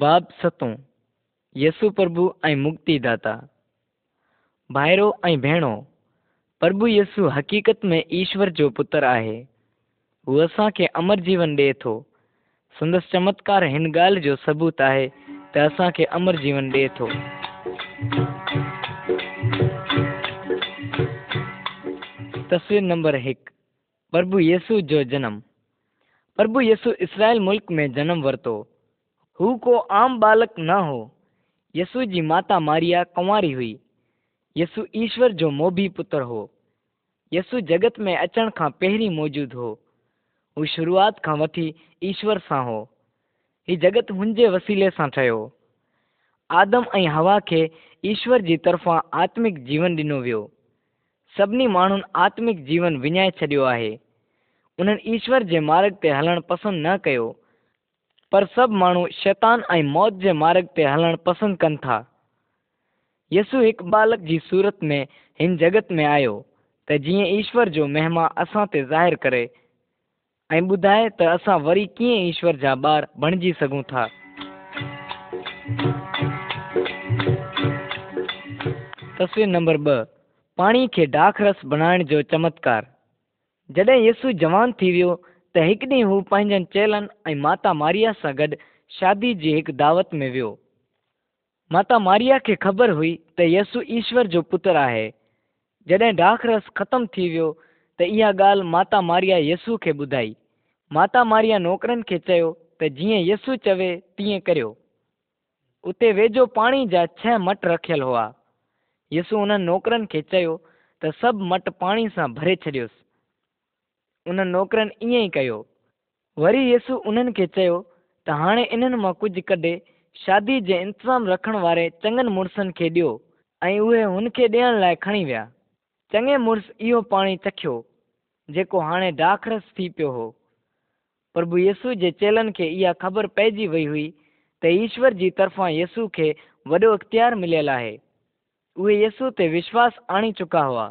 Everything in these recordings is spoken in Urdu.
باب ستوں یسو پربھ مکتی داتا بائرو بہنوں پربھو یسو حقیقت میں ایشور جو پتر ہے وہ اصا امر جیون ڈے تو سبوت ہے امر جیون ڈے تو تصویر نمبر ایک پربھ یسو جنم پربھ یسو اسرائیل ملک میں جنم وی ہو کو آم بالک نہ ہو یسو کی ماتا ماریا کنواری ہوئی یسو ایشور جو موبی پتر ہو یسو جگت میں اچھا پہن موجود ہو شروعات کا ویٹ ایشور سے ہو ہی جگت ان وسیلے سے ٹھو آدم ہا کےشور کی طرفا آتمک جیون ڈنو وی مان آتمک جیون ونائ چڈ ہے انشور کے مارگ تھی ہلن پسند نک پر سب مو شیطان موت کے مارگ پہ ہلن پسند کن تھا یسو ایک بالکل جگت میں آیا ایشور جو مہما ظاہر کرے بدائے تو ابور بڑھ جی سکوں تصویر نمبر ب پانی کے ڈاک رس بنائیں چمتکار جد یسو جوان تھی ویسے تو ایک ڈی وہ پانچ چیلنج ماتا ماریا سے گڈ شادی کی ایک دعوت میں وی ماتا ماریا کے خبر ہوئی تو یسو ایشور جو پتر ہے جدید ڈاک رس ختم تھی ویسے یہاں گال ماتا ماریا یسو کے بدھائی ماتا ماریا نوکرن کے چی یسو چوے تین کرتے ویجو پانی جا چھ مٹ رکھا یسو ان نوکرن کے چب مٹ پانی سے بھرے چ ان ن ن نوکر اے کری یسو ان ہاں انج کدے شادی کے انتظام رکھنے والے چن مڑسن کے ڈی ان لائ کھی وگے مرس یہ پانی چکھو ہاں ڈاخرس پہ ہوب یسو کے چیلن کے یہ خبر پیجی وئی ہوئی تیشور کی طرف یسو کے وڈو اختیار ملے یسو تاس آنی چکا ہوا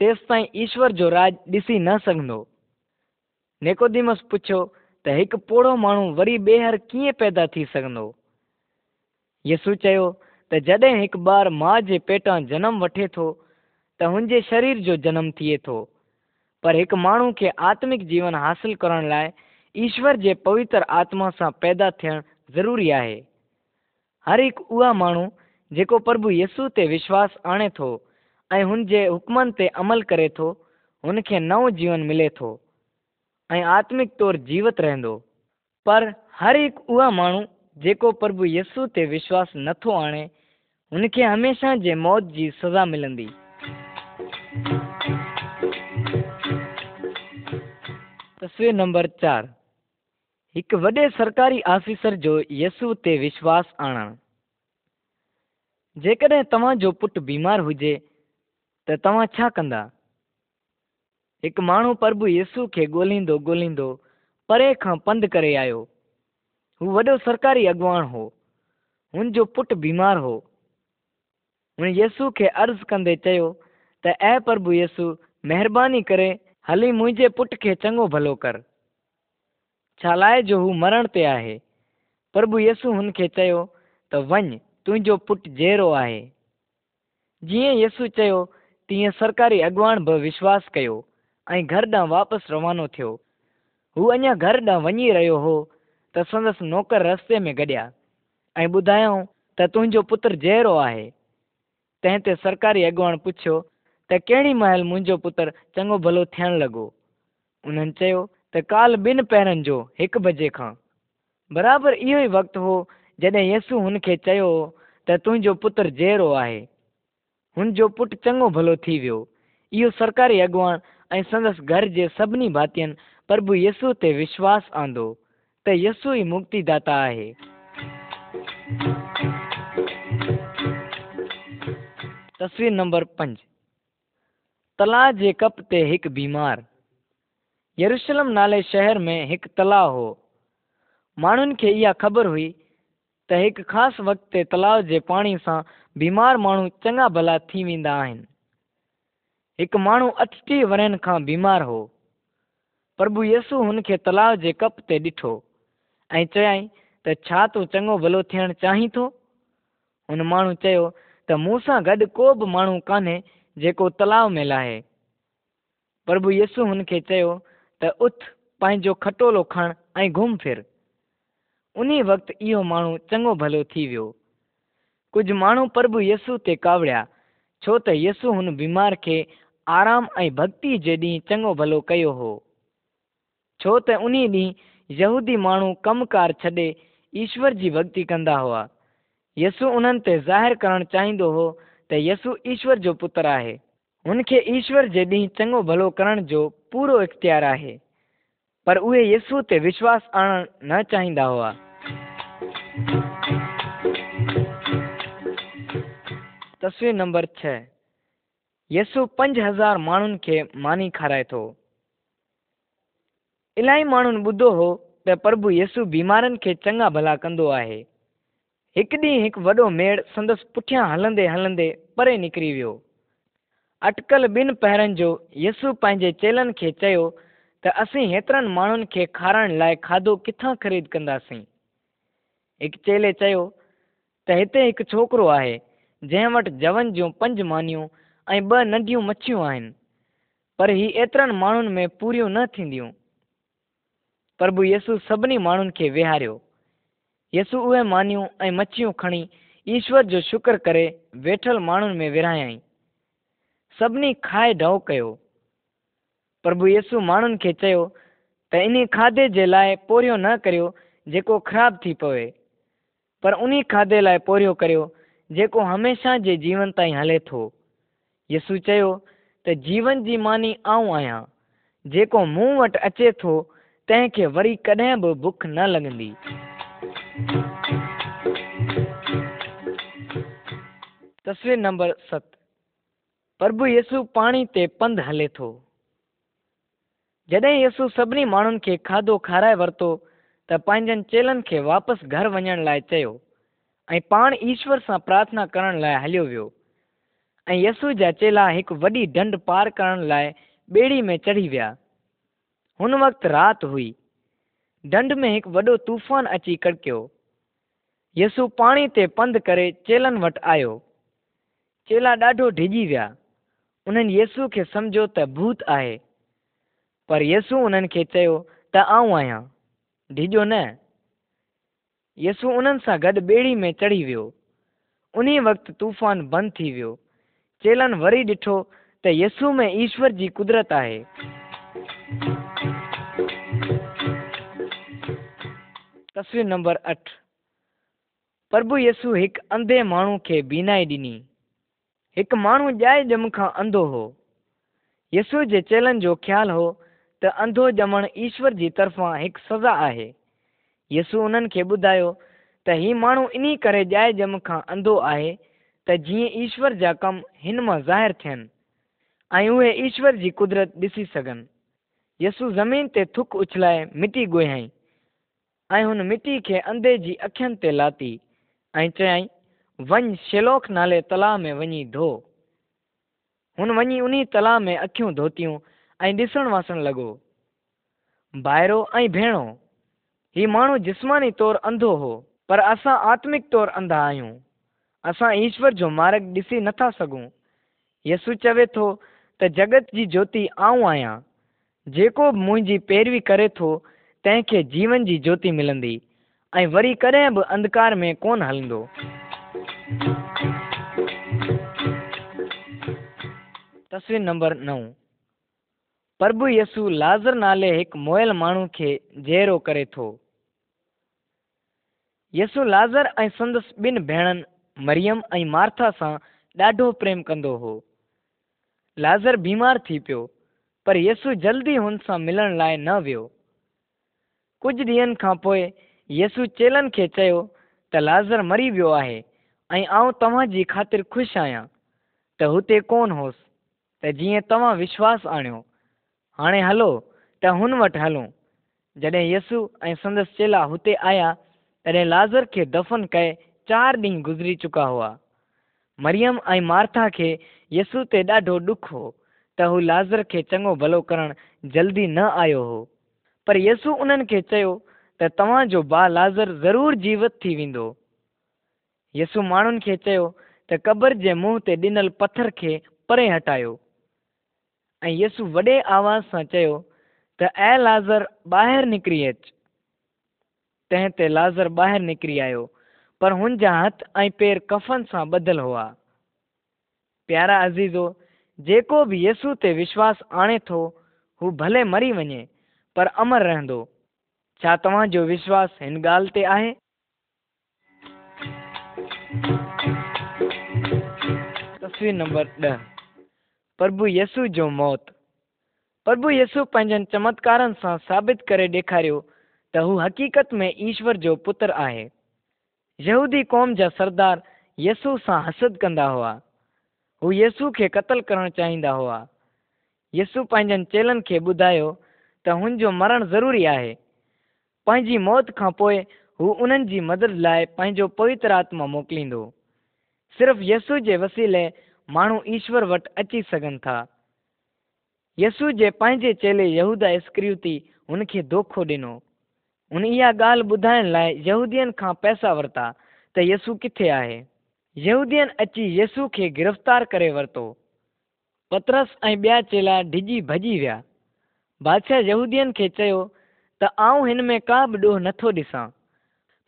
تس تائی ایشور جو راج ڈس نہ سک نیکمس پوچھو ایک پوڑھو مہو وی ہر کیسو جد ماں کے پیٹاں جنم وٹے تو ان کے شریر جو جنم تھے تو ایک مو کے آتمک جیون حاصل کرنے لائے ایشور کے پوتر آتما سے پیدا تھروی ہے ہر ایک او مو پربھ یسو سے وشواس آنے تو ان کے حکمن تی عمل کرے تو ان کے نو جیون ملے تو آتمک طور جیوت رہ ہر ایک او مو پرب یسو و وشواس نتو آنے ان کے ہمیشہ موت کی سزا ملتی تصویر نمبر چار۔ ایک وڈے سرکاری آفیسر یسو تاس آڑ جی تاج پٹ بیمار ہوج تا ایک مہو پر یسو کے گوھی گولی پرے کا پند کری آڈ سرکاری اگوان ہو۔ پٹ بیمار ہوسو کے عرض کردے چھ تب یسو مہربانی ہلی مجھے پٹ کے چنو بھلو کر شالا جو مرن پہ ہے پرب یسو ان ون تیرو ہے جی یسو تین سرکاری اگوان ب وشواس کر گھر ڈاں واپس روانہ تھو اینا گھر ڈاں ون رہی ہو سند نوکر رسے میں گڈیا اور بدایاں تنوع پت جائے ترکاری اغوان پوچھی محل منہ پت چنو بھلو تھو ان کال بن پیرن جو ایک بجے کا برابر یہ وقت ہو جدی یسو ان تہو ہے انجو پٹ چنو بھلو سرکاری اگوان پرسواس آندو داتا ہے تصویر نمبر پنج تلا کپ سے ایک بیمار یروشلم نالے شہر میں ایک تلا ہو میری خبر ہوئی خاص وقت تلاؤ کے پانی سے بيمار ماڻهو چڱا ڀلا ٿي ويندا آهن. هڪ ماڻهو اٺٽيهه ورن کان بيمار هو. پرڀو يسو هن کي تلاءُ جي ڪپ تي ڏٺو ۽ چيائين ته ڇا تون چڱو ڀلو ٿيڻ چاهين ٿو؟ هن ماڻهو چيو ته مون سان گڏ ڪو به ماڻهو ڪانهي جيڪو تلاءُ ۾ لاهي. پرڀو يسو هن کي چيو ته اٿ پنهنجو کٽولو کڻ ۽ گهم ڦر. ان وقت اهو ماڻهو چڱو ڀلو ٿي ويو کچھ مہنگ پرب یسو سے کاڑڑیا چوت یسو ان بیمار کے آرام بکتی چنگو بھلو کیا ہو چھو تو ان ڈی مانو کم کار چھے ایشور کی وکتی کندا ہوا یسو ان ظاہر کرنا چاہیے ہوسو ایشور جو پتر ہے ان کے ایشور جو ڈی چنو بھلو کر پورا اختیار ہے پر وہ یسو سے وشواس آن نہ چاہیا ہوا تصویر نمبر چھ۔ یسو پنج ہزار مان مانی کھارے تو اہم من بدھو ہوبھ یسو بیمار کے چنا بھلا کدا ہے ایک ڈی میڑ سند پلندے ہلندے پر نکری ہوٹکل بن پہن کے یسو پانے چیلن کے چیترن مان کھار لائے کھادو کتھا خرید کر سی چیلے چوکر ہے جن وٹ جون جی پنج مایو ب ننڈی مچھوان یہ اتر مان میں پوری نہس مانے ویسو اوئے مایو مچی ایشور جو شکر کرے ویٹل مان وائ سی کھائے ڈو پربو یس مان ت انہیں کھادے کے لیے پوریو نہ کرو خراب تھی پے پر انہیں کھادے پوریوں کر ہمیشہ جیون تھی ہلے تو یسونی آیا من و بخی تسو پرب یسو پانی پند ہلے تو یسو سی مان کھو کھار و چیلن کے واپس گھر ون لائے پانشورانا پرارتھنا کرنے لائ و وی یسو جا چیل ایک ویڈی ڈنڈ پار کرنے لائے بےڑی میں چڑھی ویا ان رات ہوئی ڈنڈ میں ایک ووفان اچھی کڑکی یسو پانی پند کریں چیلن وٹ آلا داڑھو ڈیجی ویا ان یسو کے سمجھو تے پر یسو ان آؤں آیا ڈجو ن یسو انا گڈ بےڑی میں چڑھی وی انی وقت طوفان بند تھی وی چیلن وی ڈوسو میں ایشور کی قدرت ہے تصویر نمبر یسو ایک اندے ماحو کے بینائی ڈنی ایک مو جم خان اندو ہو یسو کے چیلنج خیال ہوم ایشور کی طرفا ایک سزا ہے یسو ان بداؤ تو یہ مو کر جائیں جم خواہش جا کم ظاہر تھن اِشور کی قدرت ڈس سیسو زمین سے تھوک اچھلائے مٹی گوہیا مٹی کے اندے کی اخن لاتی چائ و شلوکھ نالے تلا دھو وی تلا اختعی وسن لگے بائرو اور بینو یہ مہ جسمانی طور ادھو ہو، پر اصا آتمک طور اندا آسان ایشور جو مارگ ڈس نہ سکوں یسو چوے تو جگت کی جوتی آؤں آیا پیروی کرے تو جیون جی جوتی ملدی و اندکار میں کون ہل تسو نمبر نو۔ پربھ یسو لاز نالے ایک موئل مانو کے جیرو کرے تو یسو لادر سندس بن بہن مریم اور مارتا ڈاڑھو پرم کند ہوا بیمار تھی پو پر یسو جلدی انسان ملن لائے نہ وی کچھ ڈیسو چیلن کے چازر مری گا آؤں تی خاطر خوش آیا تو ہوتے کون ہوس تشواس آن ہاں ہلو تو ان وٹ ہلوں جد یسوین سندس چیلا ہوتے آیا تین لازر کے دفن کر چار ڈی گزری چکا ہوا۔ مریم اور مارتا یسو تاڑھو ڈ لازر کے چنو بھلو کر آیا ہو۔ پر یسو ان تا لازر ضرور جیوت یسو مان کے قبر کے منہ ڈنل پتھر کے پرے ہٹاؤ یسو وڈے آواز سے اازر باہر نکری اچ تین لاز باہر نکری آیا پر ہاتھ بدل ہوا۔ پیارا عزیزو یسواس آنے تو مری ون پر امر رہ تشواس ان گال پرب یسو جو موت۔ پربھو یسوین چمتکار سے سابت کری ڈکھار تو حقیقت میں ایشور جو پتر ہے یوم جا سردار یسو سا ہسد کندا ہوا۔ وہ یسو کے قتل کرنا چاہیا ہوا۔ یسو پان چیلنج کے بداؤ تو انجو مرن ضروری ہے پانچ موت کا پو اند جی لائن پوتر آتما موکلید صرف یسو کے وسیلے مہشور وی سن تھا۔ یسو کے پانے چیلے یہود اسکری ان کے دوکھو دینو ان یہ گال یعودی پیسہ وتا تو یسو کتے ہے یعودی اچی یسو کے گرفتار کرے ویسو پترسا ڈجی بجی وادشاہ یوودی تین میں کا بھی ڈوہ نتوں ڈساں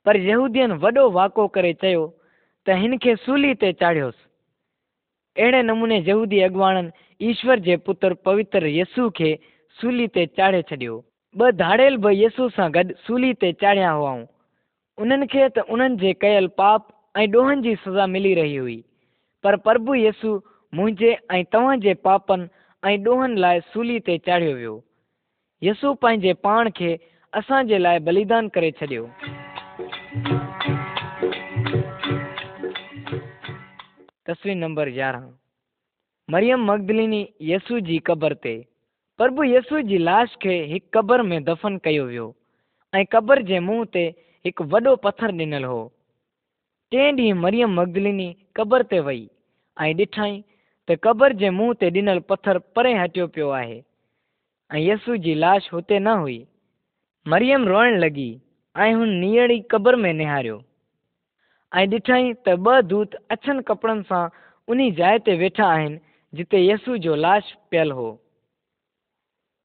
پر یوودی وڈو واقع کرولی تاڑیس اہے نمونے یودی اگوان ایشور کے پتر پویتر یسو کے سولی پے چاڑے چڈی ٻه ڌاڙيل به يسو سان گڏ سولي تي چاڙهيا هئائون. انهن کي ته انهن جي ڪيل پاپ ۽ ڏوهن جي سزا ملي رهي هئي. پر پرڀو يسو منهنجي ۽ توهان جي پاپن ۽ ڏوهن لاءِ سولي تي چاڙهيو ويو. يسو پنهنجي پاڻ کي اسان جي لاءِ ٻليدان ڪري ڇڏيو. تصوير نمبر يارهن. مريم مگدلني يسو جي قبر تي پرب یشو کی لاش کے ایک قبر میں دفن کربر کے منہ وڈ پتر ڈنل ہوریم مغلینی قبر تی ڈٹر کے منہ ڈتر پرے ہٹو پو ہے یسو کی لاش ہوتے نہ ہوئی مریم روئن لگی نیئر ہی قبر میں نہار ڈٹھ تو ب دت اچھن کپڑے سے انی جائٹا جتنے یسوش پیل ہو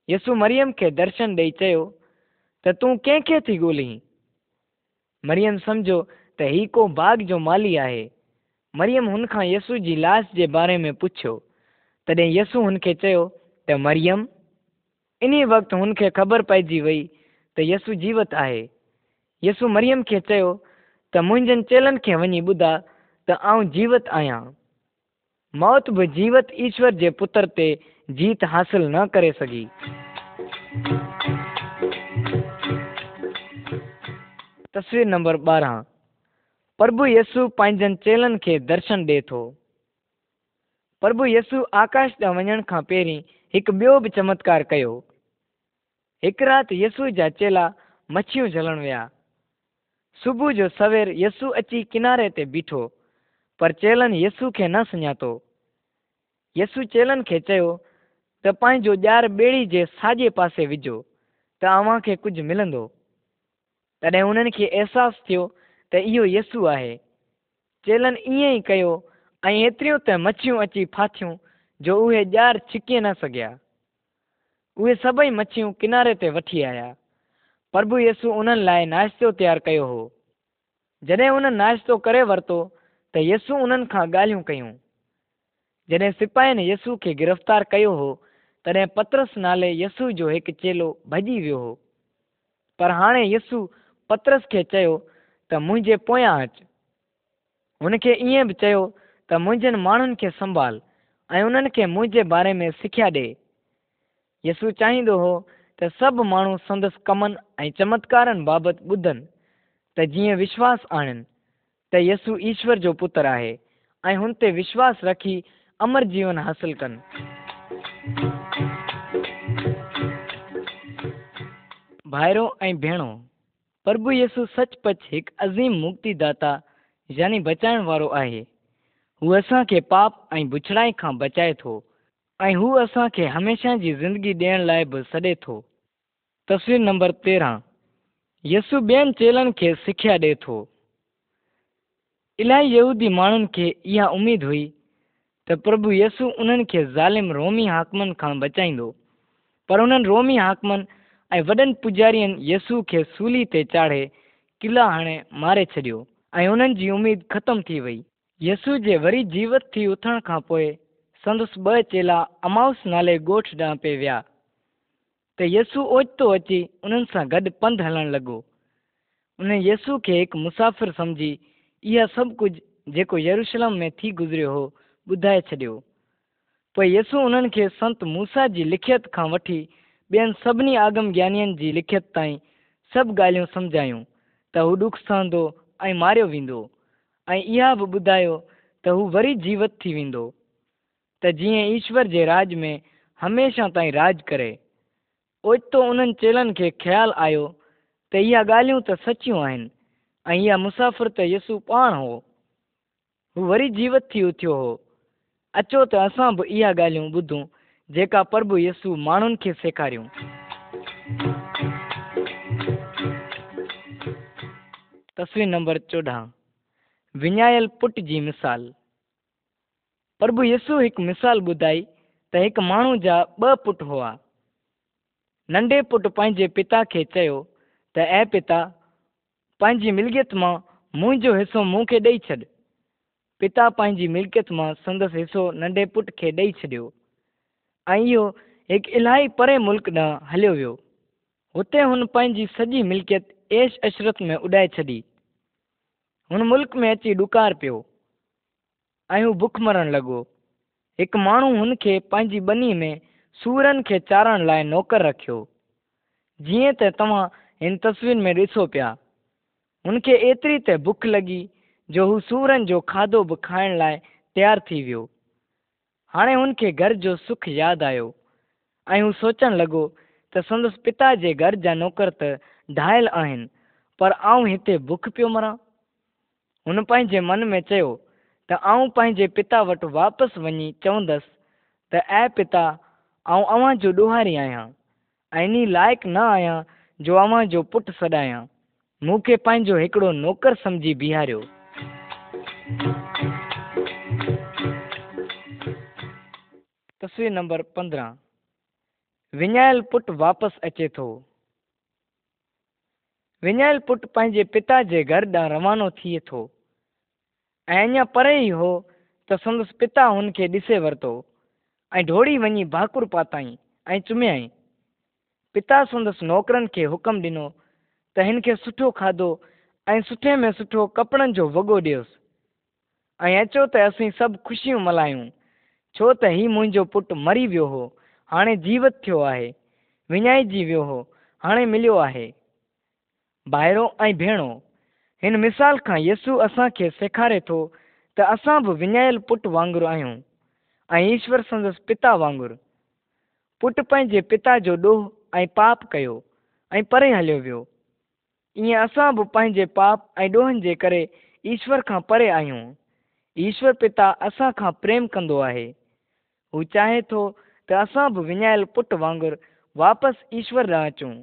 یسو مریم کے درشن دے چین تھی گولہ مرم سمجھو تھی کو باغ جو مالی ہے مرم ان کا یسو کی لاش کے بارے میں پوچھو تی یسو ان مرم ان خبر پیجی وی تو یسو جیوت ہے یسو مرم کے چن چیلن کے ونی بدا تو آؤں جیوت آیا موت بھی جیوت ایشور کے پتر کے جیت حاصل نہ کرے کری تصویر نمبر بارہ۔ پرب یسو چیلن کے درشن ڈے تو پرب یسو آکاش دا ویری ایک بو بھی چمتکار کرات یسو جا چیل مچھل وب سویر یسو اچی کنارے سے بیٹو پر چیلن یسو کے نہ ساتھ یسو چیلن کے چھو تجو جار بےڑی کے ساج پاس وجو تھی کچھ مل تھی احساس تھو یسو ہے چیلن اے ایتر مچھیاں فاطی جو اے جار چھکے نہ سکیا اے سب مچی کنارے وی آیا پرب یسو ان لائ ن تیار کیا ہو جدیں ان ناشتہ کرے ویسے تو یسو ان گالوں کد سپاہی یسو کے گرفتار کیا ہو تین پترس نالے یسو جو ایک چلو بھجی وے ہوے یسو پترس کے چیز پویا اچ ان کے یہ تو مجھے مان سنبھال اور ان کے بارے میں سیکھیا دے یسو چاہیے ہو سب مندس کم چمتکار بابت بدھن تشواس آنسو ایشور جو پتر ہے اور انتیں وشواس رکھ امر جیون حاصل کر ڀائرو ۽ ڀيڻو پرڀو يسو سچ پچ هڪ عظيم مڪتداتا يعني بچائڻ وارو آهي هو اسان کي پاپ ۽ بڇڙائي کان بچائي ٿو ۽ هو اسان کي هميشه جي زندگي ڏيڻ لاءِ به سڏي ٿو تصوير نمبر تيرهن يسو ٻين چيلن کي سکيا ڏئي ٿو الاهي يهودي ماڻهن کي اها اميد هئي تو پرب یسو ان کے ظالم رومی ہاکمن بچائی ہوومی ہاکمن وجار یسو کے سولی تی چاڑھے قلعہ ہر مارے چڈی ان امید ختم تھی وئی یسو کے وری جیوت اتنے کا سندس ب چلا اماؤس نالے گوٹ ڈاں پہ ویا تو یسو اوچتوں اچی ان گڈ پند ہل لگ ان یسو کے ایک مسافر سمجھی یہ سب کچھ جو یروشلم میں تھی گزرے ہو بدائے چسو ان سنت موسا کی لکھیت کا ویٹ بین سبھی آگم گیا لکھیت تا سب گالوں سمجھائیں تو وہ ڈی مارے ویب بھی بداؤ تو وی جیوتھی وی تو ایشور کے راج میں ہمیشہ تی راج کرے اتو ان چیلن کے خیال آیا گال سچی یہ مسافر تو یسو پان ہو جیوت اتو اچھو تو اصا بہ گھ یس می سکھاروں تسویر نمبر چودہ ونائل پٹ مثال پربھ یس ایک مثال بدھائی تک ماحو جا بٹ ہوا ننڈے پٹے پتا کے چاجی ملکیت میں منو حصوں منہ ڈے چ پتہی ملکیت میں سند حصہ ننڈے پٹ کے ڈے چڈی الے ملک داں ہلو ویون ان پانى سجی ملکیت ایش عشرت میں اڈائی چڑی ان ملک میں اچی ڈار پو بکھ مرن لگو ایک موی بنی میں سور چاڑ لائے نوکر رکھ جیے تا ان تصویر میں ڈسو پیا ان ایتری ت بخ ل لگی جو سورن جو کھادو کھان لائ تار ویسے ہاں ان کے گھر جو سکھ یاد آ سوچ لگس پتا کے گھر جا نوکر تو ڈھائل ہیں پر آؤں بخ پہ مراں انے من میں چن پا وس وی چس پا آ جو ڈاری آیا لائق نہ آیا جو اوا جو پٹ سدایا موڑو نوکر سمجھی بہار تصویر نمبر پندرہ ونائل پٹ واپس اچے تو ونائل پٹے پتا کے گھر داں روانہ تھے تو اِن پر ہی ہو سندس پتہ ان کے ڈسے وتو ڈھوڑی ون بھاکر پاتائی چومیائی پتا سندس نوکرن کے حکم ڈنو تین سٹھو کھدو میں سٹوں کپڑن جو وگو ڈیس ۽ اچو ته اسين سڀ خوشيون ملهايون. ڇو ته هيءُ منهنجو پٽ مري ويو هو هاڻي جيوت ٿيو آهي وڃائجي ويو هو هاڻي مليو آهي. ڀائرو ۽ ڀيڻو هن مثال کان يسو اسان کي سيکاري ٿو ته اسان به وڃايل پٽ وانگر آهيون ۽ ايشور سندس پتا وانگر. پٽ پنهنجي پتا جو ڏوهه ۽ پاپ ڪيو ۽ پري هليو ويو. ائين اسان به پنهنجي پاپ ۽ ڏوهن جي ڪري ايشور کان پري آهيون ایشور پتا اصا کا پریم کند ہے ہوں چاہے تو اصا بنائل پٹ واگر واپس ایشور نہ اچھوں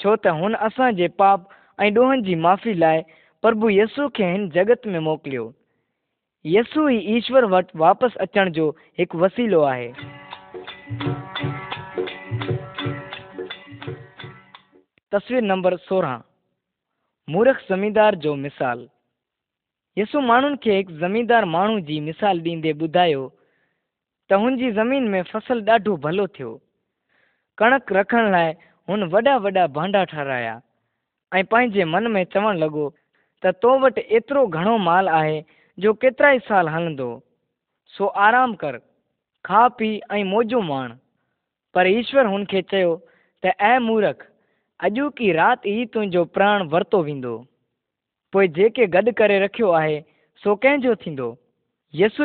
چھوت اصانج پاپ ایوہن کی معافی لائے پربھ یسو کے ان جگت میں موکل یسو ہی ایشور واپس اچن جو ایک وسیلو تصویر نمبر سورہ مورخ زمیدار جو مثال یس مان کے ایک زمیندار میری مثال ڈیندے بداؤ تو ان کی زمین میں فصل ڈاڑھو بھلو تھو کنک رکھ لائے انا وڈا بھانڈا ٹھہرایا پانچ من میں چوڑ لگ و مال ہے جو کترائی سال ہلو سو آرام کر کھا پی موجو مار پر ایشور انورکھ اجو کی رات ہی تا ویتو و تو جے گد کر سو کنو یسو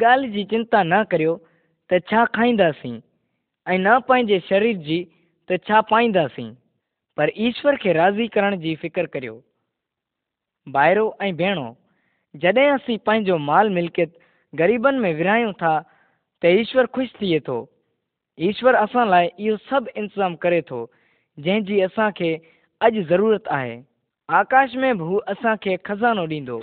گال کی چنتا نہ کرو تو سی نیے شریر کی تو پائید پر ایشور کے راضی کرنے کی فکر کراہرو بھی جدید مال ملکت غریب میں وائع تھا خوش تھے توشور اصل لائے او سب انضام کرے تو جن کی اصا اج ضرورت ہے آڪاش ۾ به هو اسان کي خزانو ڏيندو.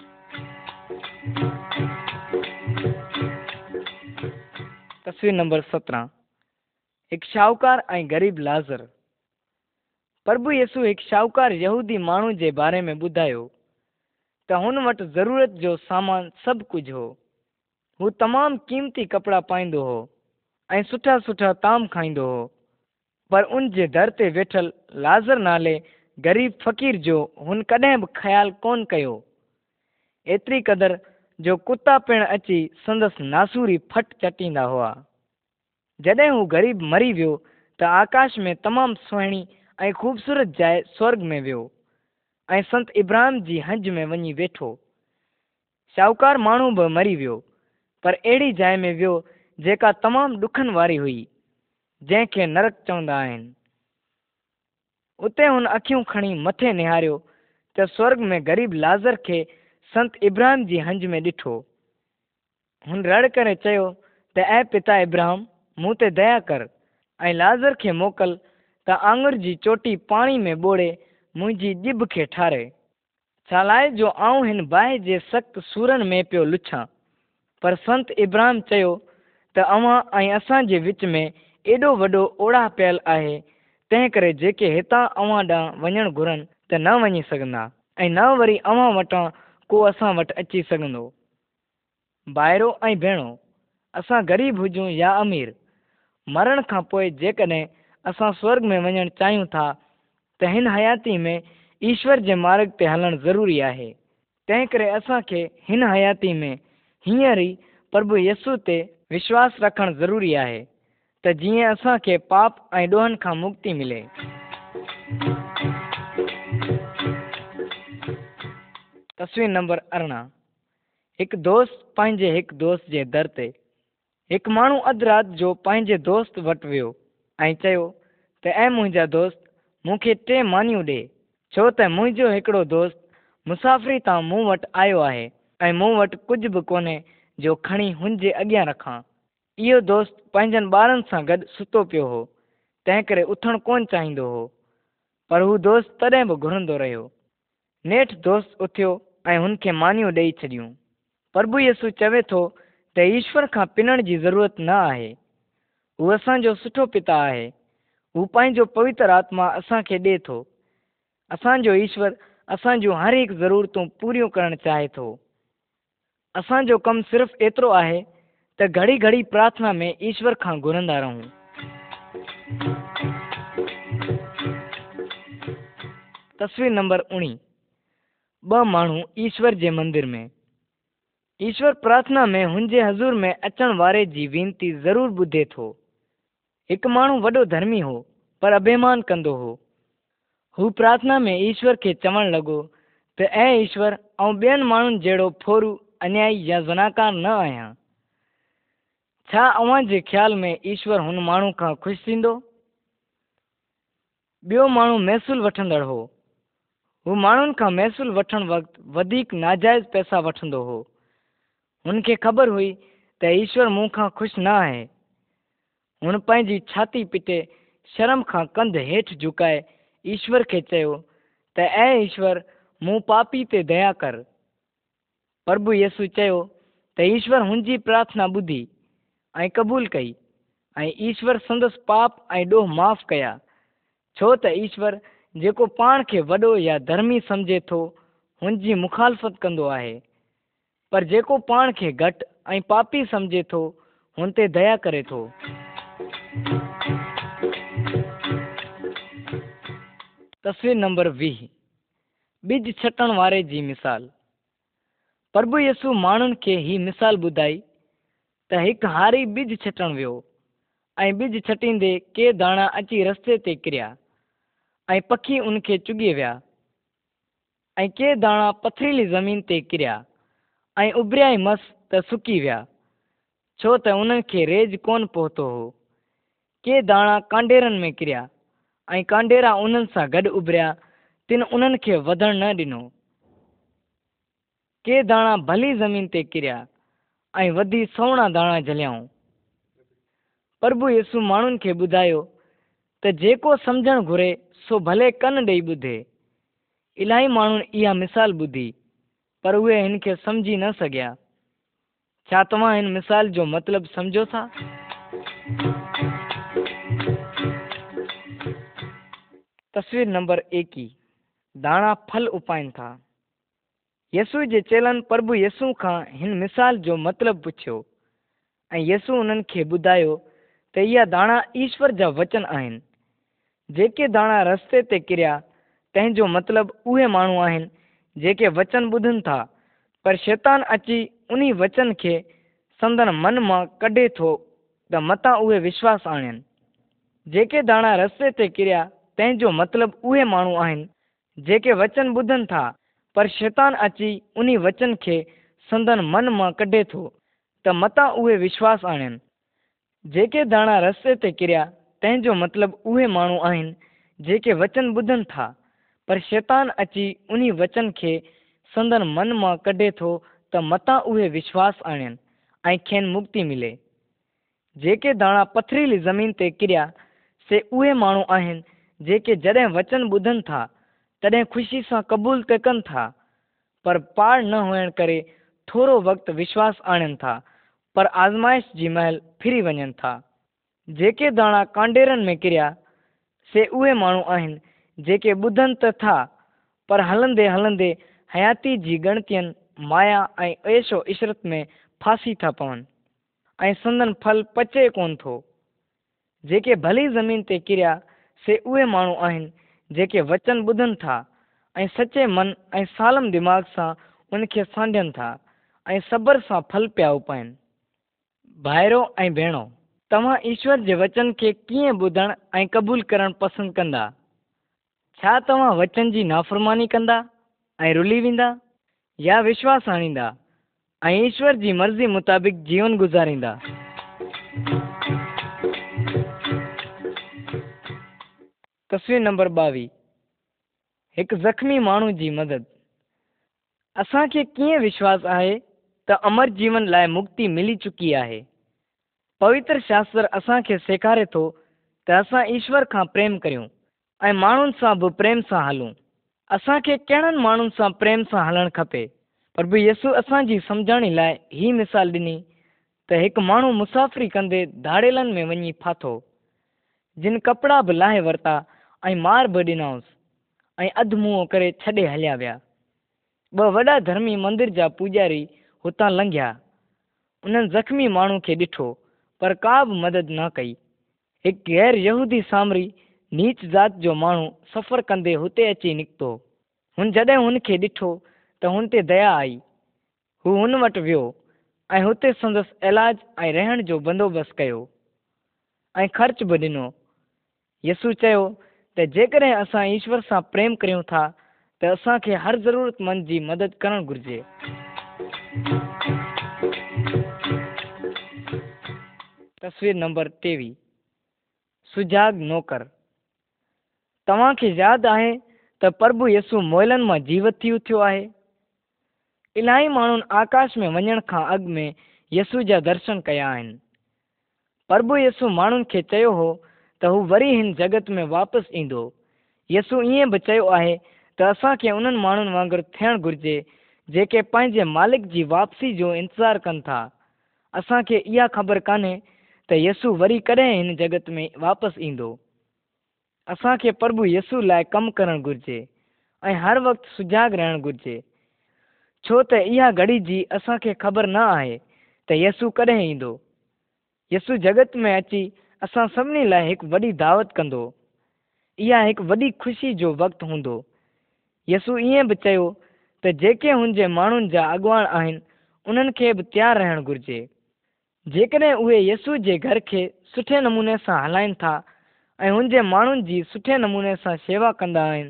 تصوير نمبر سترهن. هڪ شاهوڪار ۽ غريب لازر. پرڀو يس هڪ شاهوڪار يهودي ماڻهو جي باري ۾ ٻڌايو ته هن وٽ ضرورت جو سامان سڀ ڪجهه هو. هو تمام قيمتي ڪپڙا پائيندو هو ۽ سٺا سٺا طعام کائيندو هو. پر ان جي در تي ويٺل لازر نالي غریب فقیر جو ان کدیا کون کیاتری قدر جو کتا پچی سندس ناسوری پھٹ چٹینا ہوا جدید وہ غریب مری و آکاش میں تمام سہنی خوبصورت جائے سورگ میں ویسے سنت ابراہم کی ہج میں ون ویٹ شاوکار مہنو بری وڑی جائ میں وقت تمام ڈکھن والی ہوئی جن کے نرک چونگا اتنے ان اخوی کھڑی مت نار تو سورگ میں غریب لاضر کے سنت ابراہم کی ہنج میں ڈٹھو ان رڑ کر اے پا ابراہم منت دیا کر لازر کے موکل ت آگور کی چوٹی پانی میں بوڑے مجی جب کے ٹھارے چالائے جو آؤں ان باہ کے سخت سور میں پی لچھاں پر سنت ابراہم تا اصان کے وچ میں ایڈو وڈ اوڑا پیل ہے تنهن ڪري جيڪي هتان اوهان ڏانهن وڃڻ گهرن ته نه وڃي سگهندا ۽ نه وري اوهان وٽان ڪو اسان وٽ اچي سگهندو. ڀائرو ۽ ڀيڻو اسان غريب هجون يا امير مرڻ کان پوءِ جيڪڏهن اسان سورڳ ۾ وڃڻ چاهيون ٿا ته هن حياتي ۾ ايشور جي مارگ تي هلڻ ضروري آهي. تنهن ڪري اسان کي هن حياتي ۾ هينئر ئي پرڀو يسو تي وشواس رکڻ ضروري آهي ته جيئن اسان کي پاپ ۽ ڏوهن کان مڪتي ملي. تصوير نمبر ارڙهن. هڪ دوست پنهنجي هڪ دوست جي در تي هڪ ماڻهو اڌ رات جو پنهنجي دوست وٽ ويو ۽ چيو ته ۽ منهنجا دوست مون کي ٽي مانيون ڏي. ڇو ته منهنجو هڪڙو دوست مسافري تان مون وٽ آيو آهي ۽ مون وٽ ڪجهه به ڪونهي جو کڻي هن جي اڳيان رکان یہ دوست پانچن بارن سا گڈ ستو پی ہو کر اتن کون چاہیے ہو دوست تڈ بھی گھرید رہے نیٹ دوست اتھو ای ما ڈے چڈیوں پر بھی یہ سوچ چوے تو ایشور کا پنر کی ضرورت نہ ہے وہ اصا سٹو پتہ ہے وہ پہنو پوتر آتما اصا کے ڈے تو اصانج ایشور اصاج ہر ایک ضرورتوں پوری کرنا چاہے تو اصانو کم صرف ایترو ہے تو گڑی گھڑی پرارتھنا میں ایشور کا گھریندا رہوں تصویر نمبر ان مہوں ایشور کے مندر میں ایشور پرارتھنا میں ان کے حضور میں اچن والے جی وتی ضرور بدھے تو ایک مو و دھرمی ہو پر ابھیمان کند ہوارتھنا میں ایشور کے چوک لگو تو اے ایشور اور بیڑوں پور انیائی یا زناکار نہ آیا شاہاں خیال میں ایشور ان ما خوش دیں بیان محسو و و ما محسو و ناجائز پیسہ وی خبر ہوئی تو ایشور منکھا خوش نہ ہے ان پنجی چھتی پیٹے شرم کا کندھ یٹ جھکائے ایشور کے چشور منہ پاپی تی دیا کر پرب یسور انی پراتھنا بدھی قبو کئی اور ایشور سند پاپ اور دوہ معاف کر چھوت جان کے وڈو یا دھرمی سمجھے تو ان مخالفت کرو پان کے گٹ پاپ ہی سمجھے تو انتے دیا کرے تو تصویر نمبر ویج چھٹ والے جی مثال پرب یس مانے کے ہی مثال بدھائی ہاری بج چٹن و بج چٹیندے کئی دارا رستیا پکی ان چگی و دا پتریلی زمین کر ابریا مس تو سکی وو تن ریج کو پہنت ہوا کانڈے میں کرانڈیرا ان گڑ ابریا تین اندر نہ ڈنو کارا بھلی زمین کر دانا جلیاؤں پر یس می باؤ سمجھن گُرے سو ڈی بدے اہ مثال بدھی پر وہ ان سمجھی نہ سکیا چھان مثال جو مطلب سمجھو تھا تصویر نمبر ایک ہی دانا پھل اپائن تھا يسو جي چيلن پرڀو يسو کان هن مثال جو مطلب پڇيو ۽ يسو انهن کي ٻڌايو ته اها داڻا ايشور جا وچن آهن. جيڪي داڻا رستي تي ڪريا تنهن جو مطلب اهي ماڻهو آهن جيڪي وچن ٻڌن ٿا پر شيطان اچي ان وچن کي سندن من مان ڪڍي ٿو ته متان اهي وشواس آڻن جيڪي داڻا رستي تي ڪريا تنهن جو مطلب اهي ماڻهو آهن جيڪي وچن ٻڌن ٿا پر شیتان اچی انی وچن کے سندن من میں کھے تو مت انہے وشواس آن کے دارا رسے کرطب انہ مچن بدن تھا پر شیتان اچی انی وچن کے سندن من میں کڈے تو مت انہیں وشواس آن مکتی ملے دارا پتریلی زمین سے کھے مانوے جد وچن بدھن تھا تڈ خوشی سے قبول تا پر پار نہ ہونے کرو وقت وشواس آزمائش کی محل فری وجن تھاانا کانڈے میں کرے مہنگے بدن تلندے ہلندے حیاتی گنت مایاش و عشرت میں فاسی تھا پون ایل پچے کون تو جے بھلی زمین سے کریا سے اے مو جيڪي وچن ٻڌن ٿا ۽ سچي من ۽ سالم دماغ سان ان کي سانڍن ٿا ۽ صبر سان ڦل پيا اپائن ڀائرو ۽ ڀيڻو توهان ايشور جي وچن کي ڪيئن ٻڌڻ ۽ قبول ڪرڻ پسند ڪندا؟ ڇا توهان وچن جي نافرماني ڪندا ۽ رلي ويندا يا وشواس آڻيندا ۽ ايشور جي مرضي مطابق جيون گذاريندا تصویر نمبر بس ایک زخمی مہو اصا کے کیوں وشواس ہے تو امر جیون لائے مکتی ملی چکی ہے پوتر شاستر اصا کے سیکھارے تو اصل ایشور کا پریم کروں ماں پریم سے ہلوں اصان کے کن مانس پریم سے ہلن کپے پر بھی یس اصن کی سمجھانی لائے ہی مثال ڈنی تعو مسافری کردے دھاریلن میں ون فاتھو جن کپڑا بھی لاہ و اور مار بھی ڈنوس یعنی اد موہ کر چھے ہلیا و دھرمی مندر جا پوجاری ہوتا لیا ان زخمی می ڈو پر کا بھی مدد نہ کئی ایک غیر یہودی سامری نیچ جات جو مو سفر کردے ہوتے اچھی نکتو جدہ ان کے ڈھٹو تو انتہے دیا آئی ہوٹ وت سندس علاج اور رہن جو بندوبست خرچ بھی ڈنو یسو جیشور سے پریم کروں ہر ضرورت مند کی مدد کرنا گرجی تصویر نمبر تیوی سجاگ نوکر تاد ہے تو پرب یسو مولن میں جیوتھی اتو ہے اعن آکاش میں واگ میں یسو جا درشن کیا ان پر یسو مان ہو تو وہ وگت میں واپس یسو یہ بھی تو اصان کے ان مگر تھن گُرجی جے پانچ مالک کی واپسی جو انتظار کن تھا اصان کے یہ خبر کو یسو وی کدیں ان جگت میں واپس اثا کے پرب یسو لائک کم کرے اور ہر وقت سجاگ رہن گُرجی چھوت گڑی جی اصا کے خبر نہ آئے تو یسو کدیں یسو جگت میں اچی اسان سڀني لاءِ هڪ وڏي دعوت ڪندو. اها هڪ وڏي خوشي جو وقت هوندو. يس ائين به چيو ته جيڪي هن جي ماڻهن جا اڳواڻ آهن انهن کي به تيار رهڻ گهرجي. جيڪڏهن اهي يسو جي گهر کي سٺي نموني سان هلائين ٿا ۽ هن جي ماڻهن جي سٺي نموني سان شيوا ڪندا آهن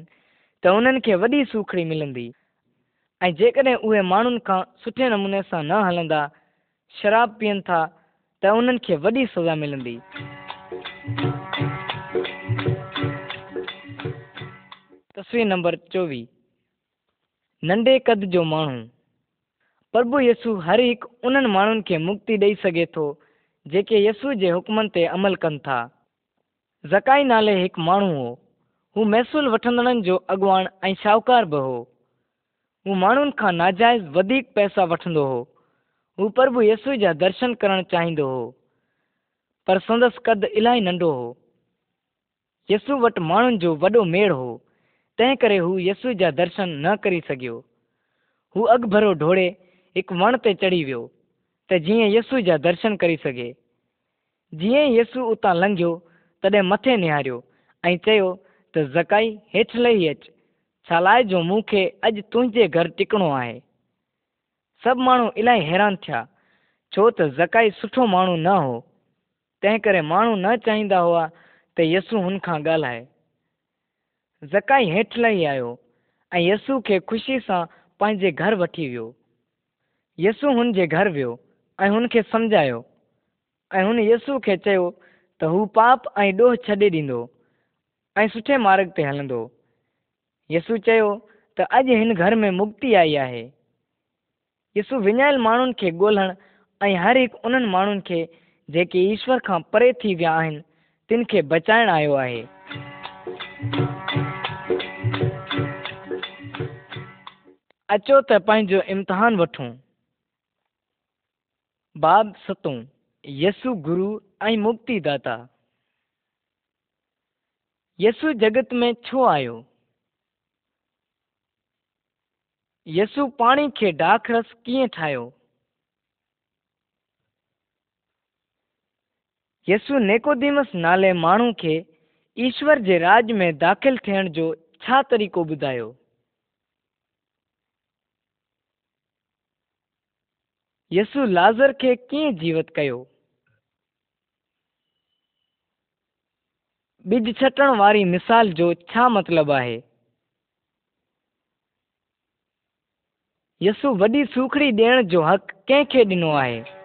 ته انهن کي وڏي سوکڙي ملندي. ۽ جيڪڏهن اهي ماڻهن کان سٺي نموني سان نه هلندا شراب پيئن ٿا ته انهن کي وڏي سزا ملندي تصویر نمبر چوی ننڈے قد جو مو پر یسو ہر ایک انکتی دے تو یسو کے حکمن سے عمل کرکائی نالے ایک مو محسوس و اگوان ایکار ب ہو مان کا ناجائز ودک پیسہ وٹند ہو وہ پرب یسو جا درشن کرنا چاہیے پر سندس ڪد الاهي ننڍو هو. يس وٽ ماڻهن جو وڏو ميڙ هو. تنهن ڪري هو يس جا درشن نه ڪري سگهيو. هو اڳ ڀرو ڍوڙي هڪ وڻ تي چڙهي ويو. ته جيئن يس جا درشن ڪري سگهي. جيئن يس اتان لنگهيو تڏهن مٿي نهاريو ۽ چيو ته زڪائي هيٺ لهي اچ. ڇالائي جو مون کي اڄ تنهنجي گهر ٽڪڻو آهي. سڀ ماڻهو الاهي حيران ٿيا. ڇو ته زڪائي سٺو ماڻهو نه هو تنهن ڪري ماڻهو نه چاهيندا هئا ته يس هن کان ڳالهائي. زڪائي هيٺ لهي آيو ۽ يس کي خوشي سان پنهنجي گهر وٺي ويو. يس هن جي گهر ويو ۽ هن کي سمجهايو ۽ هن يس کي چيو ته هو پاپ ۽ ڏوهه ڇڏي ڏيندو ۽ سٺي مارگ تي هلندو. يس چيو ته اڄ هن گهر ۾ مڪتي آئي آهي. يس وڃايل ماڻهن کي ڳولهڻ ۽ هر هڪ انهن ماڻهن کي پران تنگ بچائن آیا ہے یسو گروکتی داتا یسو جگت میں چھو آ یسو پانی کے ڈاکرس کھایا یسو نیکمس نالے منشور کے راج میں داخل تھوڑا طریق بداؤ یسو لازر جیوت کرج چٹن والی مثال جو مطلب ہے یسو و سوکھڑی دور حق کہ ڈنو ہے